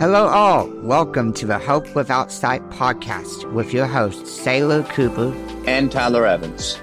Hello, all. Welcome to the Hope Without Sight podcast with your hosts, Saylor Cooper and Tyler Evans.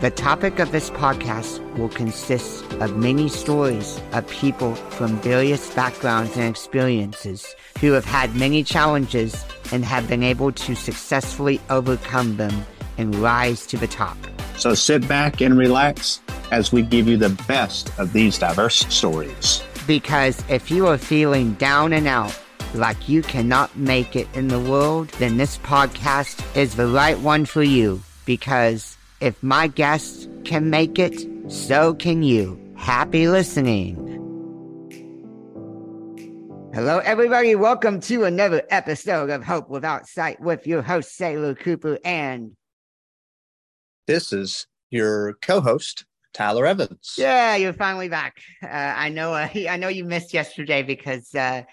The topic of this podcast will consist of many stories of people from various backgrounds and experiences who have had many challenges and have been able to successfully overcome them and rise to the top. So sit back and relax as we give you the best of these diverse stories. Because if you are feeling down and out, like you cannot make it in the world, then this podcast is the right one for you. Because if my guests can make it, so can you. Happy listening. Hello, everybody. Welcome to another episode of Hope Without Sight with your host, Saylor Cooper, and this is your co-host, Tyler Evans. Yeah, you're finally back. Uh, I know. Uh, I know you missed yesterday because uh,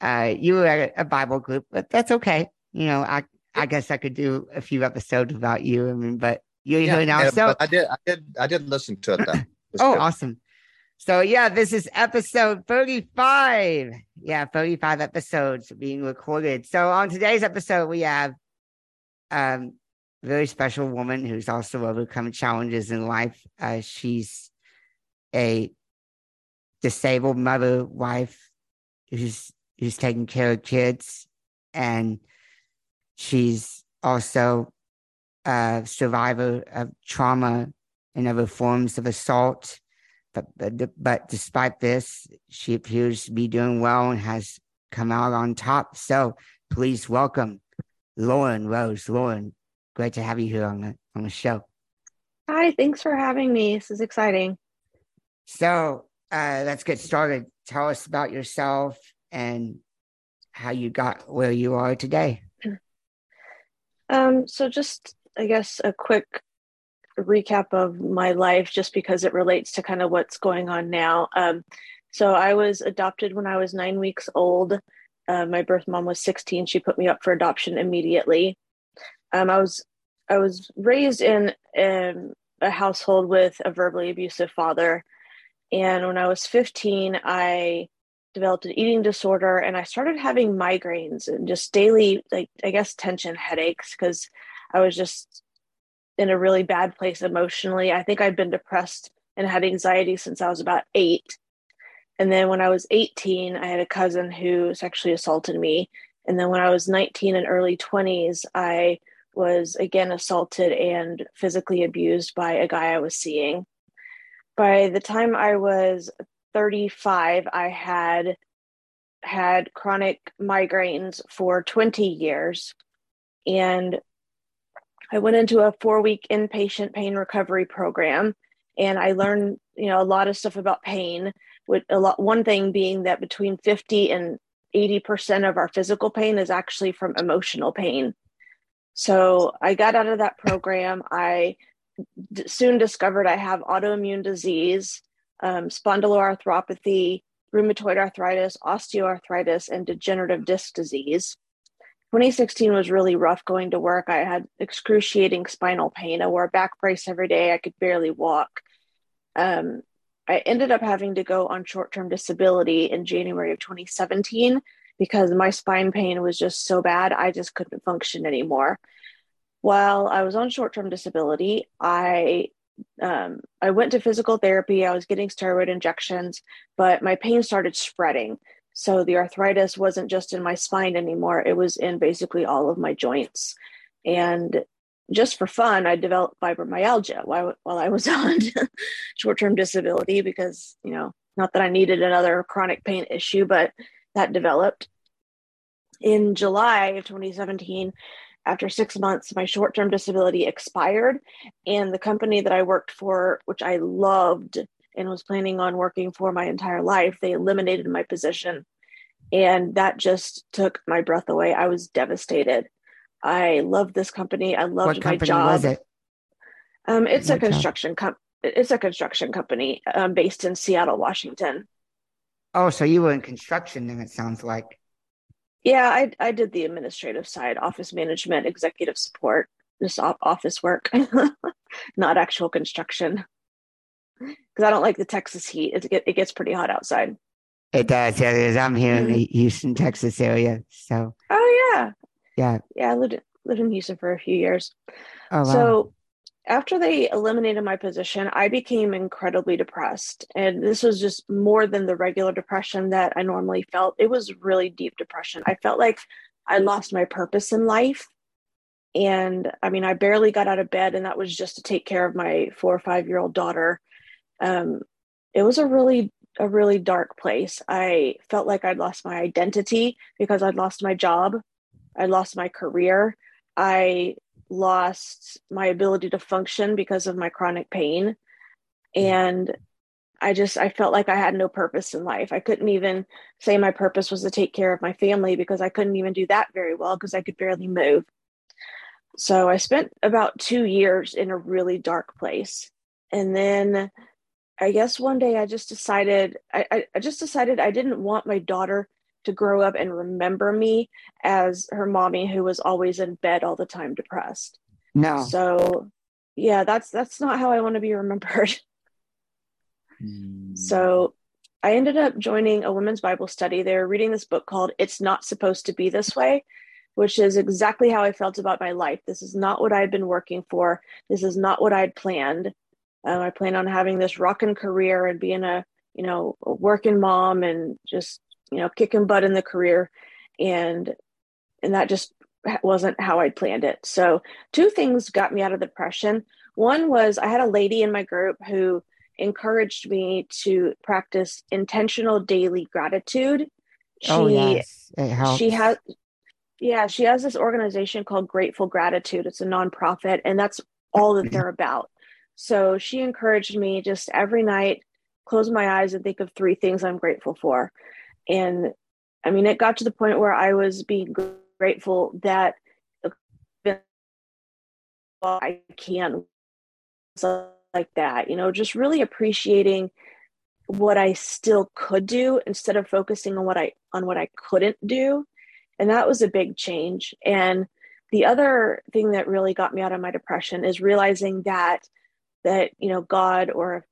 uh, you were at a Bible group, but that's okay. You know, I I guess I could do a few episodes about you. I mean, but you're yeah, here now. Yeah, so I did. I did. I did listen to it. Though. oh, good. awesome. So yeah, this is episode 35. Yeah, 35 episodes being recorded. So on today's episode, we have um very special woman who's also overcome challenges in life. Uh, she's a disabled mother, wife who's who's taking care of kids, and she's also a survivor of trauma and other forms of assault. But, but, but despite this, she appears to be doing well and has come out on top. So please welcome Lauren Rose. Lauren, great to have you here on the on the show. Hi, thanks for having me. This is exciting. So uh, let's get started. Tell us about yourself and how you got where you are today. Um, so just I guess a quick recap of my life, just because it relates to kind of what's going on now. Um, so I was adopted when I was nine weeks old. Uh, my birth mom was 16. She put me up for adoption immediately. Um, I was I was raised in, in a household with a verbally abusive father, and when I was 15, I developed an eating disorder, and I started having migraines and just daily, like I guess, tension headaches because I was just in a really bad place emotionally. I think I'd been depressed and had anxiety since I was about eight. And then when I was 18, I had a cousin who sexually assaulted me. And then when I was 19 and early 20s, I was again assaulted and physically abused by a guy I was seeing. By the time I was 35, I had had chronic migraines for 20 years. And I went into a four week inpatient pain recovery program and I learned, you know, a lot of stuff about pain. With a lot, one thing being that between 50 and 80% of our physical pain is actually from emotional pain. So I got out of that program. I d- soon discovered I have autoimmune disease, um, spondyloarthropathy, rheumatoid arthritis, osteoarthritis, and degenerative disc disease. 2016 was really rough going to work. I had excruciating spinal pain. I wore a back brace every day. I could barely walk. Um, I ended up having to go on short term disability in January of 2017 because my spine pain was just so bad, I just couldn't function anymore. While I was on short term disability, I um, I went to physical therapy. I was getting steroid injections, but my pain started spreading. So the arthritis wasn't just in my spine anymore, it was in basically all of my joints. And just for fun, I developed fibromyalgia while, while I was on short term disability because, you know, not that I needed another chronic pain issue, but that developed. In July of 2017, after six months, my short term disability expired. And the company that I worked for, which I loved and was planning on working for my entire life, they eliminated my position. And that just took my breath away. I was devastated. I loved this company. I loved my job. Was it? Um, it's a construction com- it's a construction company um, based in Seattle, Washington. Oh, so you were in construction then it sounds like. Yeah, I I did the administrative side, office management, executive support, just office work, not actual construction. Because I don't like the Texas heat. It, it gets pretty hot outside. It does. Yeah, because I'm here in the mm-hmm. Houston, Texas area. So. Oh yeah. Yeah. Yeah, I lived lived in Houston for a few years. Oh, wow. So after they eliminated my position, I became incredibly depressed. And this was just more than the regular depression that I normally felt. It was really deep depression. I felt like I lost my purpose in life. And I mean, I barely got out of bed, and that was just to take care of my four or five year old daughter. Um, it was a really, a really dark place. I felt like I'd lost my identity because I'd lost my job, I lost my career. I lost my ability to function because of my chronic pain. And I just I felt like I had no purpose in life. I couldn't even say my purpose was to take care of my family because I couldn't even do that very well because I could barely move. So I spent about 2 years in a really dark place. And then I guess one day I just decided I, I just decided I didn't want my daughter to grow up and remember me as her mommy who was always in bed all the time depressed. no. So yeah, that's that's not how I want to be remembered. Mm. So I ended up joining a women's Bible study. They were reading this book called It's Not Supposed to Be This Way, which is exactly how I felt about my life. This is not what I'd been working for. This is not what I'd planned. Um, I planned on having this rocking career and being a, you know, a working mom and just, you know, kicking butt in the career. And and that just wasn't how I'd planned it. So two things got me out of depression. One was I had a lady in my group who encouraged me to practice intentional daily gratitude. Oh, she oh, yes. It helps. she has yeah, she has this organization called Grateful Gratitude. It's a nonprofit and that's all that they're about. So she encouraged me just every night close my eyes and think of three things I'm grateful for. And I mean, it got to the point where I was being grateful that I can like that, you know, just really appreciating what I still could do instead of focusing on what I on what I couldn't do. And that was a big change. And the other thing that really got me out of my depression is realizing that that, you know, God or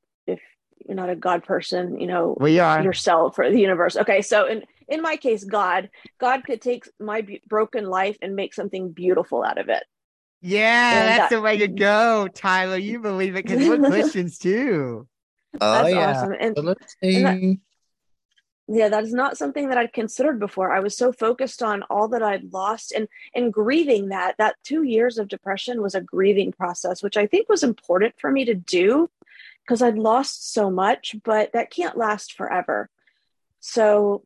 you're not a God person, you know, we are. yourself or the universe. Okay, so in in my case, God, God could take my b- broken life and make something beautiful out of it. Yeah, And that's that- the way to go, Tyler. You believe it because we're Christians too. Oh, That's yeah. awesome. And So let's and that- yeah, that is not something that I'd considered before. I was so focused on all that I'd lost and and grieving that. That two years of depression was a grieving process, which I think was important for me to do because I'd lost so much, but that can't last forever. So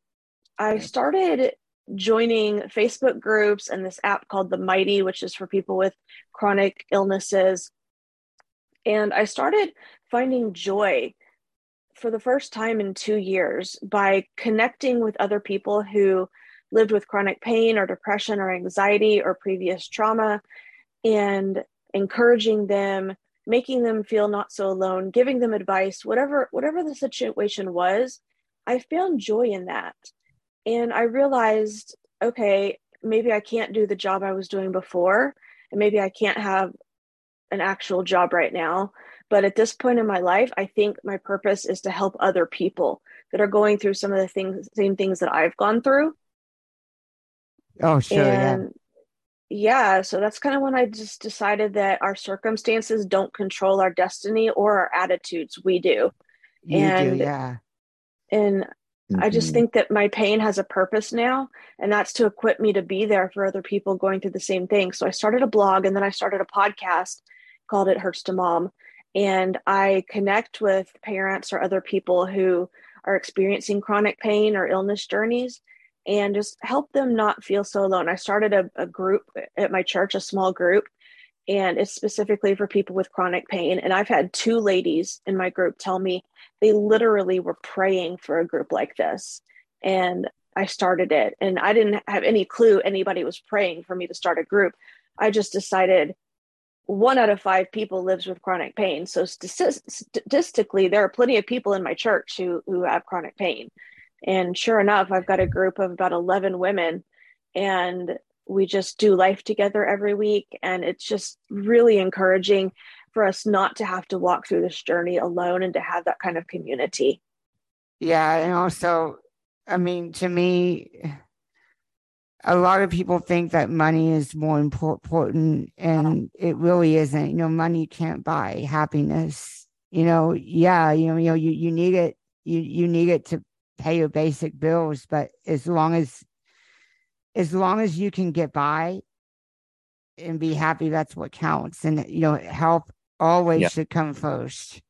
I started joining Facebook groups and this app called The Mighty, which is for people with chronic illnesses. And I started finding joy for the first time in two years by connecting with other people who lived with chronic pain or depression or anxiety or previous trauma and encouraging them making them feel not so alone giving them advice whatever whatever the situation was i found joy in that and i realized okay maybe i can't do the job i was doing before and maybe i can't have an actual job right now but at this point in my life i think my purpose is to help other people that are going through some of the things same things that i've gone through Oh, sure. Yeah. and yeah so that's kind of when i just decided that our circumstances don't control our destiny or our attitudes we do You and- do. Yeah. and I just Mhm. think that my pain has a purpose now, and that's to equip me to be there for other people going through the same thing. So I started a blog and then I started a podcast called It Hurts to Mom. And I connect with parents or other people who are experiencing chronic pain or illness journeys and just help them not feel so alone. I started a, a group at my church, a small group, and it's specifically for people with chronic pain. And I've had two ladies in my group tell me they literally were praying for a group like this. And I started it, and I didn't have any clue anybody was praying for me to start a group. I just decided one out of five people lives with chronic pain. So statistically, there are plenty of people in my church who who have chronic pain. And sure enough, I've got a group of about 11 women, and we just do life together every week. And it's just really encouraging for us not to have to walk through this journey alone and to have that kind of community. Yeah, and also I mean, to me, a lot of people think that money is more important, and it really isn't. You know, money can't buy happiness. You know, yeah, you know, you know, you, you need it. You you need it to pay your basic bills, but as long as as long as you can get by and be happy, that's what counts. And you know, health always yeah. should come first.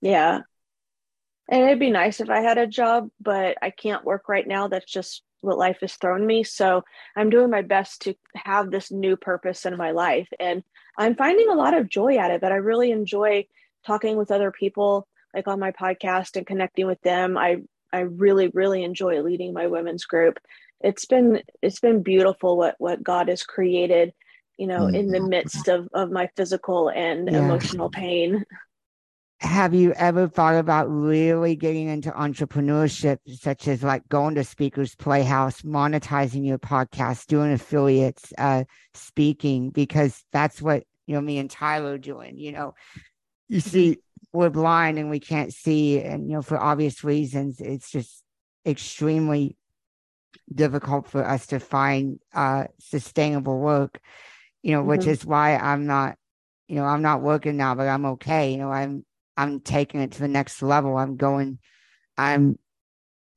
Yeah. And it'd be nice if I had a job, but I can't work right now. That's just what life has thrown me. So I'm doing my best to have this new purpose in my life. And I'm finding a lot of joy at it, but I really enjoy talking with other people like on my podcast and connecting with them. I I really, really enjoy leading my women's group. It's been it's been beautiful what what God has created, you know, mm-hmm. in the midst of of my physical and yeah. emotional pain have you ever thought about really getting into entrepreneurship, such as like going to Speakers Playhouse, monetizing your podcast, doing affiliates, uh, speaking? Because that's what you know me and Tyler are doing. You know, you mm-hmm. see, we're blind and we can't see, and you know, for obvious reasons, it's just extremely difficult for us to find uh, sustainable work. You know, mm-hmm. which is why I'm not you know, I'm not working now, but I'm okay. You know, I'm I'm taking it to the next level. I'm going, I'm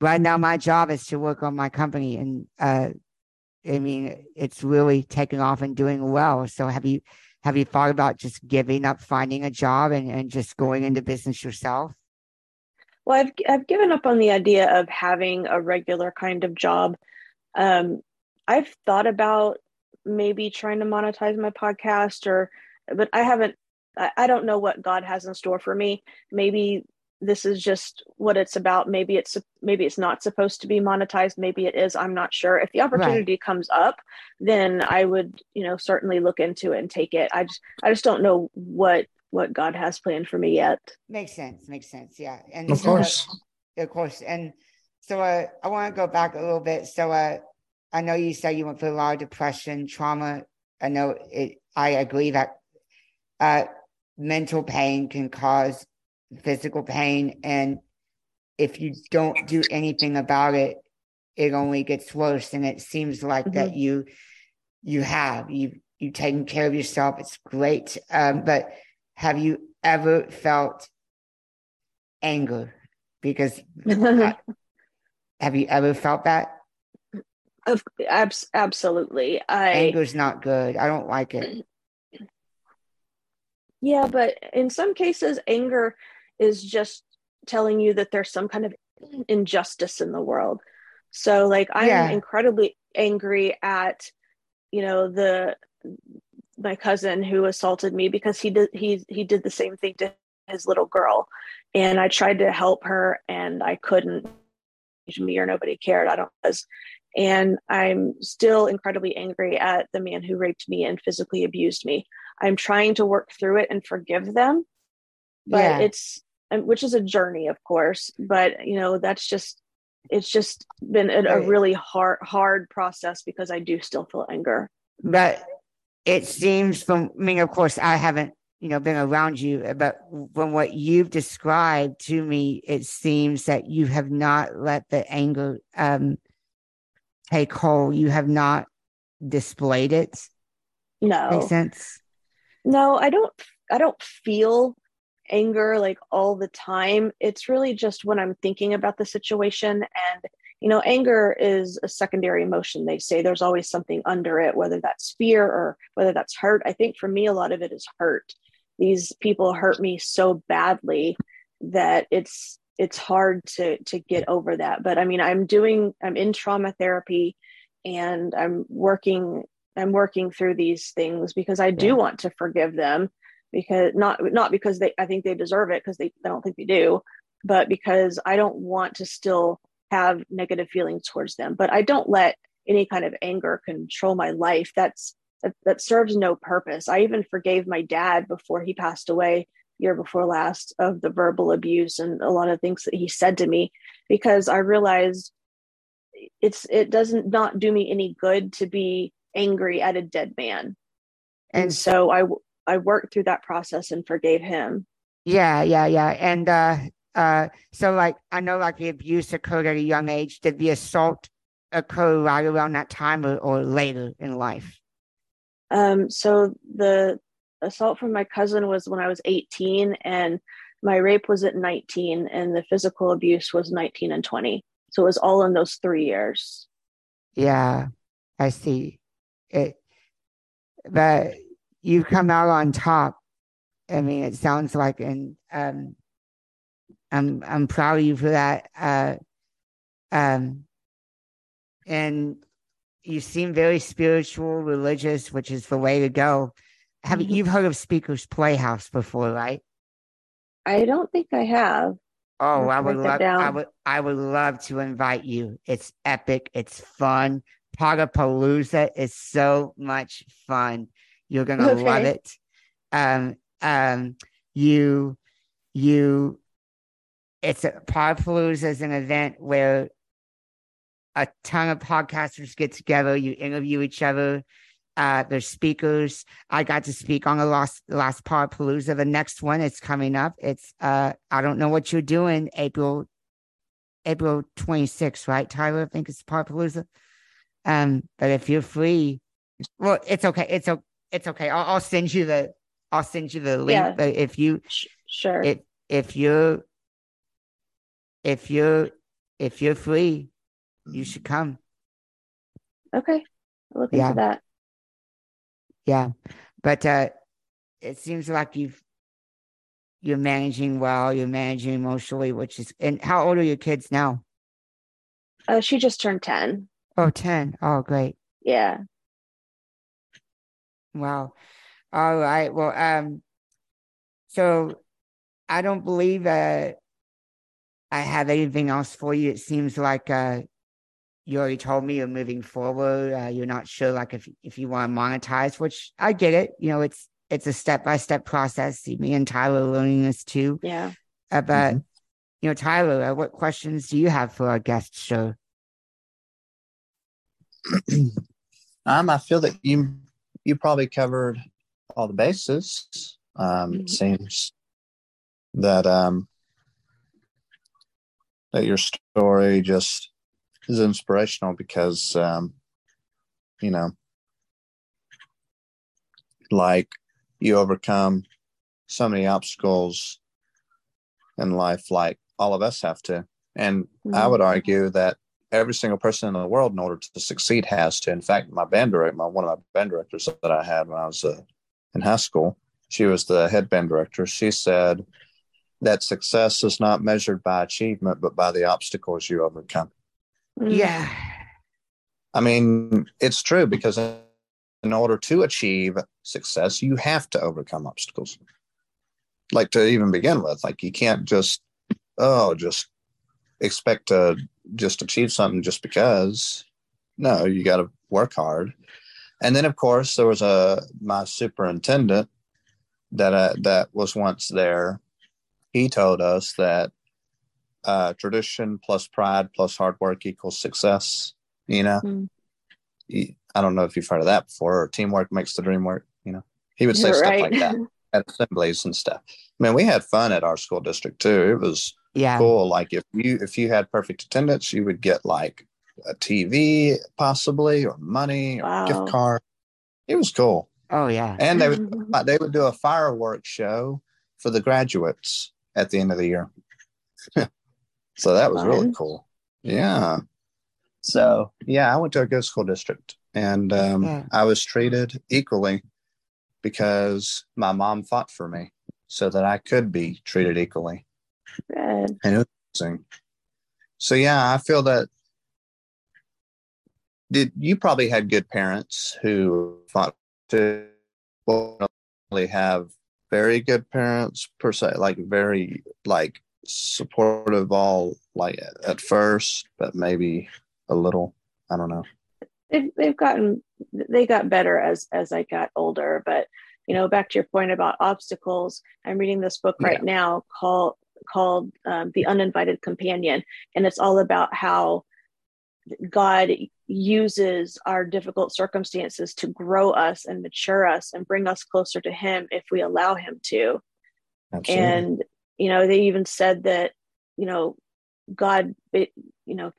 right now, my job is to work on my company. And uh, I mean, it's really taking off and doing well. So have you, have you thought about just giving up finding a job and, and just going into business yourself? Well, I've, I've given up on the idea of having a regular kind of job. Um, I've thought about maybe trying to monetize my podcast or, but I haven't I, I don't know what God has in store for me. Maybe this is just what it's about. Maybe it's maybe it's not supposed to be monetized. Maybe it is. I'm not sure. If the opportunity right. comes up then i would you know certainly look into it and take it. I just i just don't know what what god has planned for me yet. Makes sense. Makes sense. Yeah. And of so, course. Uh, of course. And so uh, i want to go back a little bit. So uh, i know you said you went through a lot of depression trauma. I know it i agree that uh, mental pain can cause physical pain. And if you don't do anything about it, it only gets worse. And it seems like mm-hmm. that you you have you you taken care of yourself. It's great. Um, but have you ever felt anger? Because have you ever felt that? Of abs- absolutely. I anger's not good. I don't like it. Yeah, but in some cases, anger is just telling you that there's some kind of injustice in the world. So, like, I'm yeah. incredibly angry at, you know, the my cousin who assaulted me because he did he he did the same thing to his little girl, and I tried to help her and I couldn't. Me or nobody cared. I don't was, and I'm still incredibly angry at the man who raped me and physically abused me. I'm trying to work through it and forgive them. But yeah. it's which is a journey, of course. But you know, that's just it's just been a, a really hard hard process because I do still feel anger. But it seems from I mean, of course, I haven't you know been around you, but from what you've described to me, it seems that you have not let the anger um, take hold. You have not displayed it. No, makes sense. No, I don't I don't feel anger like all the time. It's really just when I'm thinking about the situation and you know, anger is a secondary emotion. They say there's always something under it, whether that's fear or whether that's hurt. I think for me, a lot of it is hurt. These people hurt me so badly that it's it's hard to to get over that. But I mean, I'm doing I'm in trauma therapy and I'm working I'm working through these things because I do want to forgive them because not not because they I think they deserve it because they I don't think they do, but because I don't want to still have negative feelings towards them. But I don't let any kind of anger control my life. That's that, that serves no purpose. I even forgave my dad before he passed away year before last of the verbal abuse and a lot of things that he said to me because I realized it's it doesn't not do me any good to be angry at a dead man. And mm. so I I worked through that process and forgave him. Yeah, yeah, yeah. And uh uh, so like I know like the abuse occurred at a young age. Did the assault occur right around that time or, or later in life? Um, so the assault from my cousin was when I was 18, and my rape was at 19, and the physical abuse was 19 and 20. So it was all in those three years. Yeah, I see. It, but you come out on top. I mean, it sounds like, and um, I'm I'm proud of you for that. Uh, um, and you seem very spiritual, religious, which is the way to go. Have mm-hmm. you've heard of Speaker's Playhouse before, right? I don't think I have. Oh, I would love I would I would love to invite you. It's epic, it's fun. Podapalooza is so much fun. You're gonna okay. love it. Um um you you it's a Podapalooza is an event where a ton of podcasters get together, you interview each other. Uh, there's speakers. I got to speak on the last last Podapalooza. The next one is coming up. It's uh, I don't know what you're doing. April April 26th, right, Tyler? I think it's Podapalooza. Um, but if you're free, well, it's okay. It's okay. It's okay. I'll, I'll send you the I'll send you the link. Yeah. But if you sure if if you're if you're if you're free, you should come. Okay. I'll look yeah. into that. Yeah. But uh it seems like you've you're managing well, you're managing emotionally, which is and how old are your kids now? Uh she just turned 10. Oh, 10. Oh, great. Yeah. Wow. All right. Well, um, so I don't believe uh I have anything else for you. It seems like uh you already told me you're moving forward. Uh, you're not sure, like if if you want to monetize, which I get it. You know, it's it's a step by step process. See me and Tyler learning this too. Yeah. Uh, but mm-hmm. you know, Tyler, uh, what questions do you have for our guest show? um, I feel that you you probably covered all the bases. Um, mm-hmm. It seems that um that your story just is inspirational because um, you know like you overcome so many obstacles in life like all of us have to and mm-hmm. i would argue that every single person in the world in order to succeed has to in fact my band director my, one of my band directors that i had when i was uh, in high school she was the head band director she said that success is not measured by achievement but by the obstacles you overcome Mm. Yeah. I mean, it's true because in order to achieve success, you have to overcome obstacles. Like to even begin with, like you can't just, oh, just expect to just achieve something just because. No, you got to work hard. And then, of course, there was a my superintendent that uh, that was once there. He told us that uh, tradition plus pride plus hard work equals success. You know, mm. I don't know if you've heard of that before. Or teamwork makes the dream work. You know, he would say You're stuff right. like that at assemblies and stuff. I mean, we had fun at our school district too. It was yeah cool. Like if you if you had perfect attendance, you would get like a TV possibly or money or wow. gift card. It was cool. Oh yeah, and they would they would do a fireworks show for the graduates at the end of the year. So that was really cool. Yeah. So yeah, I went to a good school district and um, yeah. I was treated equally because my mom fought for me so that I could be treated equally. Good. And it amazing. So yeah, I feel that did you probably had good parents who fought to really have very good parents per se, like very like supportive all like at first, but maybe a little. I don't know. They've, they've gotten they got better as as I got older, but you know, back to your point about obstacles. I'm reading this book right yeah. now called called um, The Uninvited Companion, and it's all about how God uses our difficult circumstances to grow us and mature us and bring us closer to Him if we allow Him to. Absolutely. And you know they even said that you know, God, you know,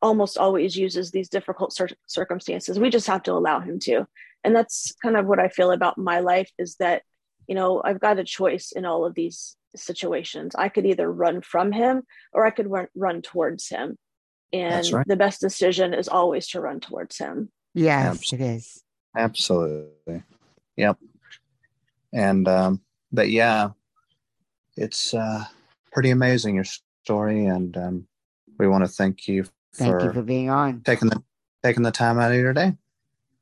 almost always uses these difficult cir- circumstances. We just have to allow him to. And that's kind of what I feel about my life is that, you know, I've got a choice in all of these situations. I could either run from him or I could run, run towards him. And right. the best decision is always to run towards him. Yeah, it is. Absolutely. Yep. And, um, but yeah, it's, uh, pretty amazing, your story. And, um, we want to thank you For Thank for you for being on. Taking the taking the time out of your day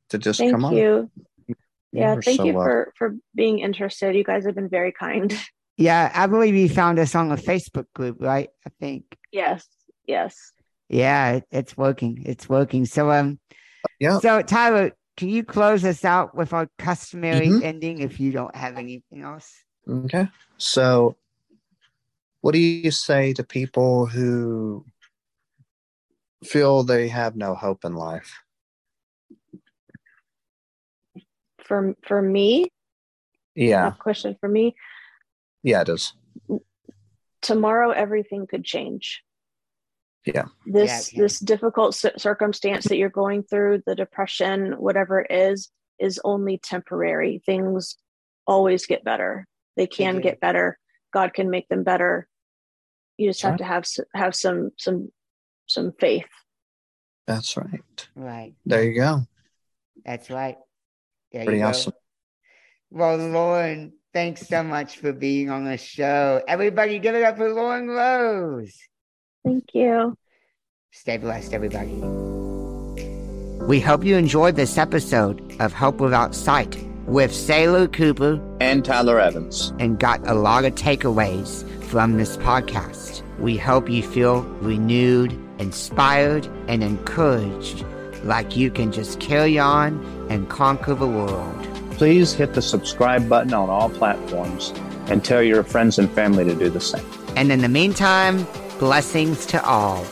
to just thank come you. On. Yeah, thank so you for for being interested. You guys have been very kind. Yeah, I believe you found us on a Facebook group, right? I think. Yes. Yes. Yeah, it, it's working. It's working. So um yeah. So Tyler, can you close us out with our customary mm-hmm. ending if you don't have anything else? Okay. So what do you say to people who feel they have no hope in life? For for me, yeah. question for me. Yeah, it is. Tomorrow, everything could change. Yeah. This yeah, this difficult circumstance that you're going through, the depression, whatever it is, is only temporary. Things always get better. They can get better. God can make them better. You just have to have have some some some faith. That's right. Right. There you go. That's right. There Pretty awesome. Well, Lauren, thanks so much for being on the show. Everybody, give it up for Lauren Rose. Thank you. Stay blessed, everybody. We hope you enjoyed this episode of Hope Without Sight with Saylor Cooper and Tyler Evans and got a lot of takeaways from this podcast. We hope you feel renewed, inspired, and encouraged like you can just carry on and conquer the world. Please hit the subscribe button on all platforms and tell your friends and family to do the same. And in the meantime, blessings to all.